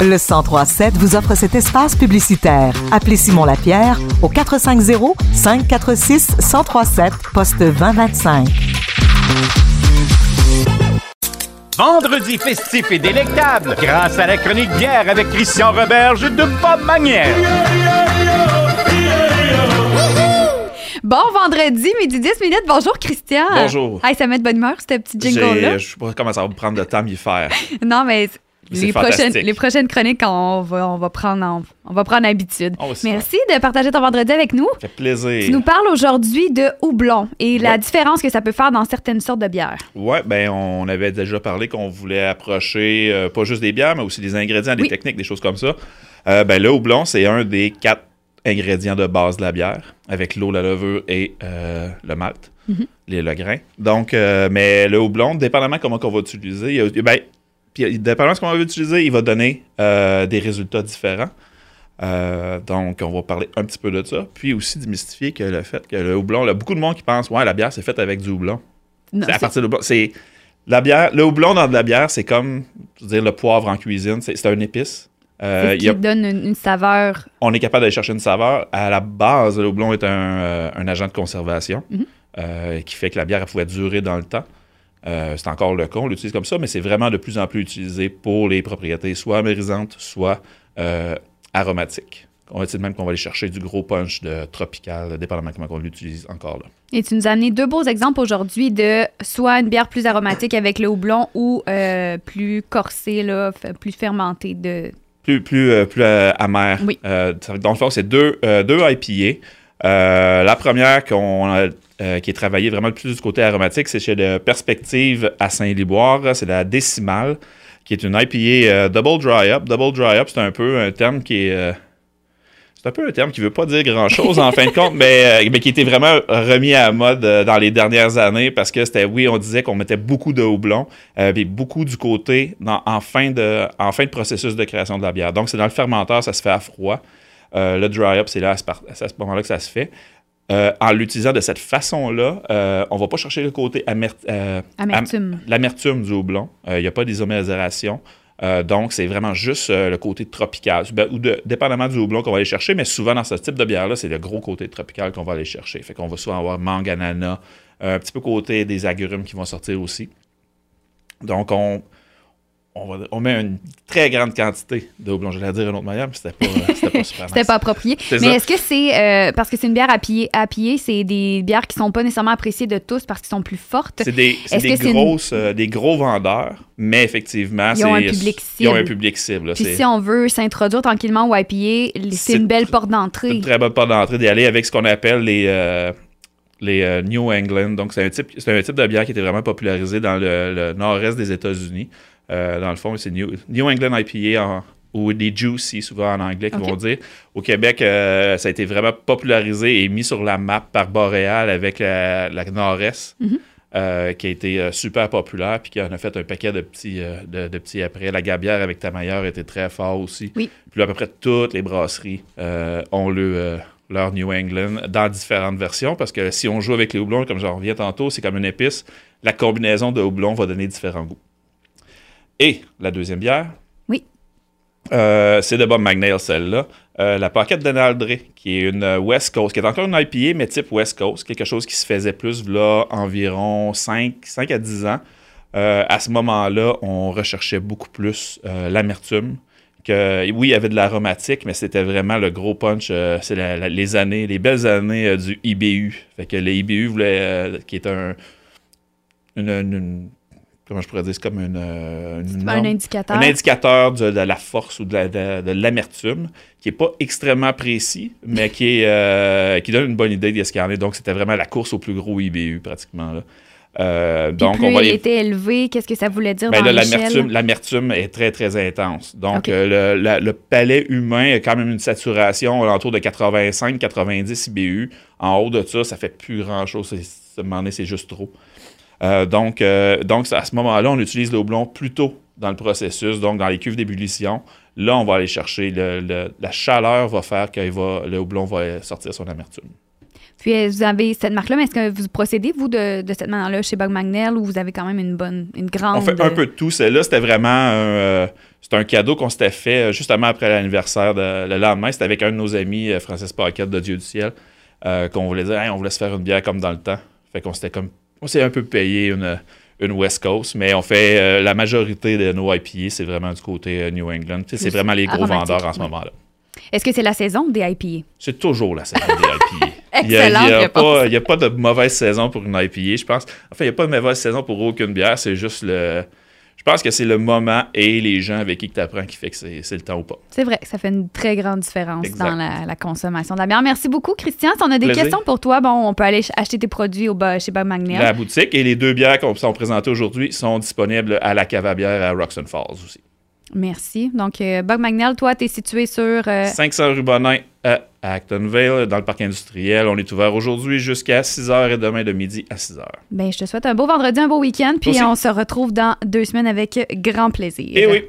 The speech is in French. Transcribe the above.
Le 1037 vous offre cet espace publicitaire. Appelez Simon Lapierre au 450 546 1037 poste 2025. Vendredi festif et délectable grâce à la chronique bière avec Christian Roberge de Bob Manière. Bon vendredi, midi 10 minutes. Bonjour, Christian. Bonjour. Hey, ça met de bonne humeur, ce petit jingle-là. Je sais pas comment ça va me prendre de temps à m'y faire. Non, mais les prochaines, fantastique. les prochaines chroniques, on va, on va, prendre, en- on va prendre habitude. Oh, Merci de partager ton vendredi avec nous. Ça fait plaisir. Tu nous parles aujourd'hui de houblon et la différence que ça peut faire dans certaines sortes de bières. Ouais, ben on avait déjà parlé qu'on voulait approcher euh, pas juste des bières, mais aussi des ingrédients, des Oui. techniques, des choses comme ça. Euh, ben le houblon, c'est un des quatre ingrédients de base de la bière, avec l'eau, la levure et euh, le malt, Mhm. les, le grain. Donc, euh, mais le houblon, dépendamment comment on va l'utiliser, il y a- ben, puis, dépendamment de ce qu'on va utiliser, il va donner euh, des résultats différents. Euh, donc, on va parler un petit peu de ça. Puis aussi démystifier que le fait que le houblon, il y a beaucoup de monde qui pense, ouais, la bière, c'est faite avec du houblon. Non, C'est à partir de houblon. C'est la bière, le houblon dans de la bière, c'est comme je veux dire le poivre en cuisine, c'est c'est un épice. Euh, qui a- donne une, une saveur. on est capable d'aller chercher une saveur. À la base, le houblon est un, euh, un agent de conservation Mhm. euh, qui fait que la bière elle pouvait durer dans le temps. Euh, c'est encore le cas, on l'utilise comme ça, mais c'est vraiment de plus en plus utilisé pour les propriétés soit amérisantes, soit euh, aromatiques. On va dire même qu'on va aller chercher du gros punch de tropical, dépendamment comment on l'utilise encore là. Et tu nous as amené deux beaux exemples aujourd'hui de soit une bière plus aromatique avec le houblon ou euh, plus corsée, là, plus fermentée. De... plus, plus, euh, plus euh, amer. Oui. Euh, dans le fond, c'est deux, deux IPA. La première qu'on a, euh, qui est travaillée vraiment le plus du côté aromatique, c'est chez le Perspective à Saint-Liboire. C'est la décimale, qui est une IPA euh, Double Dry Up. Double Dry Up, c'est un peu un terme qui est... euh, c'est un peu un terme qui veut pas dire grand-chose en fin de compte, mais, mais qui était vraiment remis à mode dans les dernières années parce que c'était, oui, on disait qu'on mettait beaucoup de houblon, puis beaucoup du côté en, fin de, en fin de processus de création de la bière. Donc, c'est dans le fermenteur, ça se fait à froid. Le dry up, c'est là à ce moment-là que ça se fait. Euh, en l'utilisant de cette façon-là, euh, on va pas chercher le côté euh, Amertume. l'amertume du houblon. Il n'y a pas d'isomérisation. Donc, c'est vraiment juste le côté tropical, Ben, ou de, dépendamment du houblon qu'on va aller chercher, mais souvent dans ce type de bière-là, c'est le gros côté tropical qu'on va aller chercher. Fait qu'on va souvent avoir mangue, ananas, un petit peu côté des agrumes qui vont sortir aussi. Donc, on, on, va- on met une très grande quantité de houblon. Je vais la dire d'une autre manière, mais c'était pas, euh, c'était pas super C'était pas approprié. C'est Mais ça. est-ce que c'est euh, parce que c'est une bière à piller, à piller, c'est des bières qui sont pas nécessairement appréciées de tous parce qu'elles sont plus fortes? C'est des, c'est c'est une- euh, des gros vendeurs, mais effectivement, Ils ont c'est- un public Ils ont un cible. public cible. là. Puis C'est- si on veut s'introduire tranquillement au IPA, c'est C'est une belle porte C'est d'entrée. une très bonne porte d'entrée d'y aller avec ce qu'on appelle les, euh, les New England. Donc, c'est un, type, c'est un type de bière qui était vraiment popularisé dans le, le nord-est des États-Unis. Euh, dans le fond, c'est New, New England IPA en- ou des Juicy, souvent en anglais, qu'ils Ok. vont dire. Au Québec, euh, ça a été vraiment popularisé et mis sur la map par Boréal avec la, la nord-est. Mhm. euh, qui a été euh, super populaire puis qui en a fait un paquet de petits, euh, de, de petits après. La Gabière avec Tamailleur était très fort aussi. Oui. Puis là, à peu près toutes les brasseries ont le, leur New England dans différentes versions parce que si on joue avec les houblons, comme j'en reviens tantôt, c'est comme une épice. La combinaison de houblons va donner différents goûts. Et la deuxième bière, Oui. euh, c'est de Bob McNeil, celle-là. Euh, la Pocket Denaldré, qui est une West Coast, qui est encore une IPA, mais type West Coast, quelque chose qui se faisait plus là environ 5, 5 à 10 ans. Euh, à ce moment-là, on recherchait beaucoup plus euh, l'amertume. Que, oui, il y avait de l'aromatique, mais c'était vraiment le gros punch. euh, c'est les années, les belles années euh, du IBU. Fait que le IBU voulait, euh, qui est un, une, une- une- comment je pourrais dire, c'est comme une, euh, une C'est norme- un indicateur. un indicateur de, de la force ou de la- de- de l'amertume, qui n'est pas extrêmement précis, mais qui, est, euh, qui donne une bonne idée de ce qu'il y en est. Donc, c'était vraiment la course au plus gros IBU, pratiquement. Là. Euh, donc, plus on va il les- était élevé, qu'est-ce que ça voulait dire ben dans là, l'échelle? l'amertume, l'amertume est très, très intense. Donc, euh, le, la- le palais humain a quand même une saturation alentour de 85-90 IBU. En haut de ça, ça fait plus grand-chose. C'est- c'est juste trop. Euh, donc, euh, donc, à ce moment-là, on utilise le houblon plus tôt dans le processus, donc dans les cuves d'ébullition. Là, on va aller chercher, le- le- la chaleur va faire que va, le houblon va sortir son amertume. Puis euh, vous avez cette marque-là, mais est-ce que vous procédez, vous, de, de cette manière-là chez Bug Magnell ou vous avez quand même une bonne, une grande... On fait un peu de tout. Celle-là, c'était vraiment un, c'est un cadeau qu'on s'était fait justement après l'anniversaire. de- Le lendemain, c'était avec un de nos amis, Francis Paquette de Dieu du ciel, euh, qu'on voulait dire, Hey, on voulait se faire une bière comme dans le temps. Fait qu'on s'était comme, on s'est un peu payé une, une West Coast, mais on fait euh, la majorité de nos IPA, c'est vraiment du côté euh, New England. C'est vraiment les gros vendeurs en ce moment-là. Est-ce que c'est la saison des IPA? C'est toujours la saison des IPA. Il n'y a, Excellente il y a a pas de mauvaise saison pour une IPA, je pense. Enfin, il n'y a pas de mauvaise saison pour aucune bière, c'est juste le. Je pense que c'est le moment et les gens avec qui tu apprends qui fait que c'est le temps ou pas. C'est vrai, ça fait une très grande différence Exact. dans la, la consommation de la bière. Merci beaucoup, Christian. Si on a des Plaisir. questions pour toi, bon, on peut aller ch- acheter tes produits au bas, chez Bob Magnel. La boutique et les deux bières qui sont présentées aujourd'hui sont disponibles à la cave à bière à Roxton Falls aussi. Merci. Donc, euh, Bob Magnel, toi, tu es situé sur. euh, 500 rue Bonin à Actonville, dans le parc industriel. On est ouvert aujourd'hui jusqu'à 6h et demain de midi à 6h. ben, je te souhaite un beau vendredi, un beau week-end, puis on se retrouve dans deux semaines avec grand plaisir. Et oui,